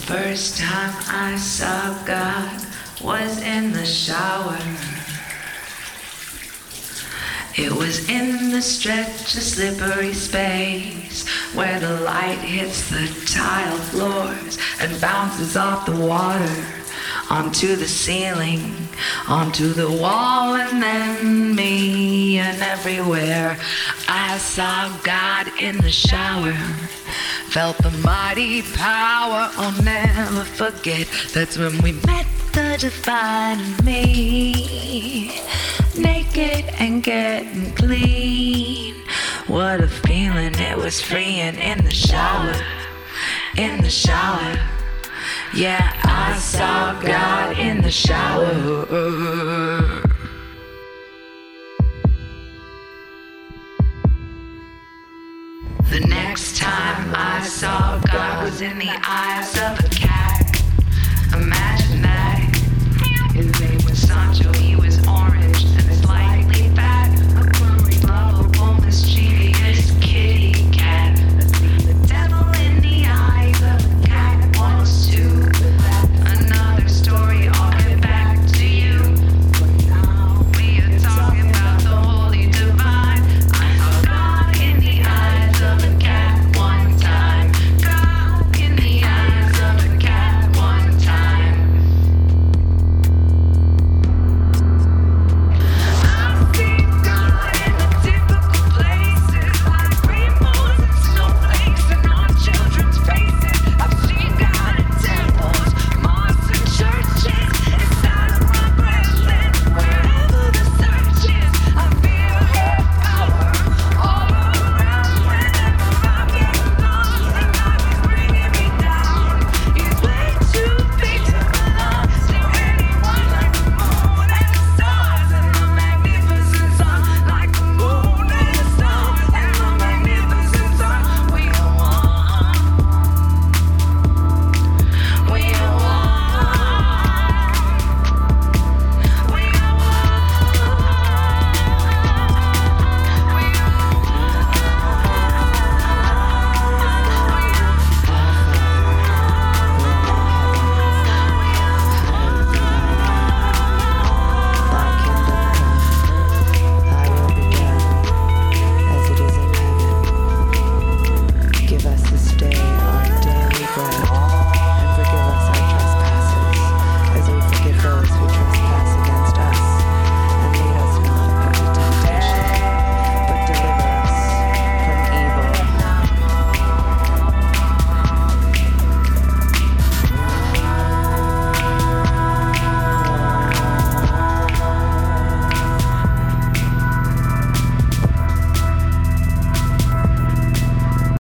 First time I saw God was in the shower. It was in the stretch of slippery space where the light hits the tile floors and bounces off the water onto the ceiling, onto the wall, and then me. And everywhere I saw God in the shower. Felt the mighty power, I'll never forget. That's when we met the divine me. Naked and getting clean. What a feeling, it was freeing in the shower. In the shower. Yeah, I saw God in the shower. The next time I saw God was in the eyes of a cat.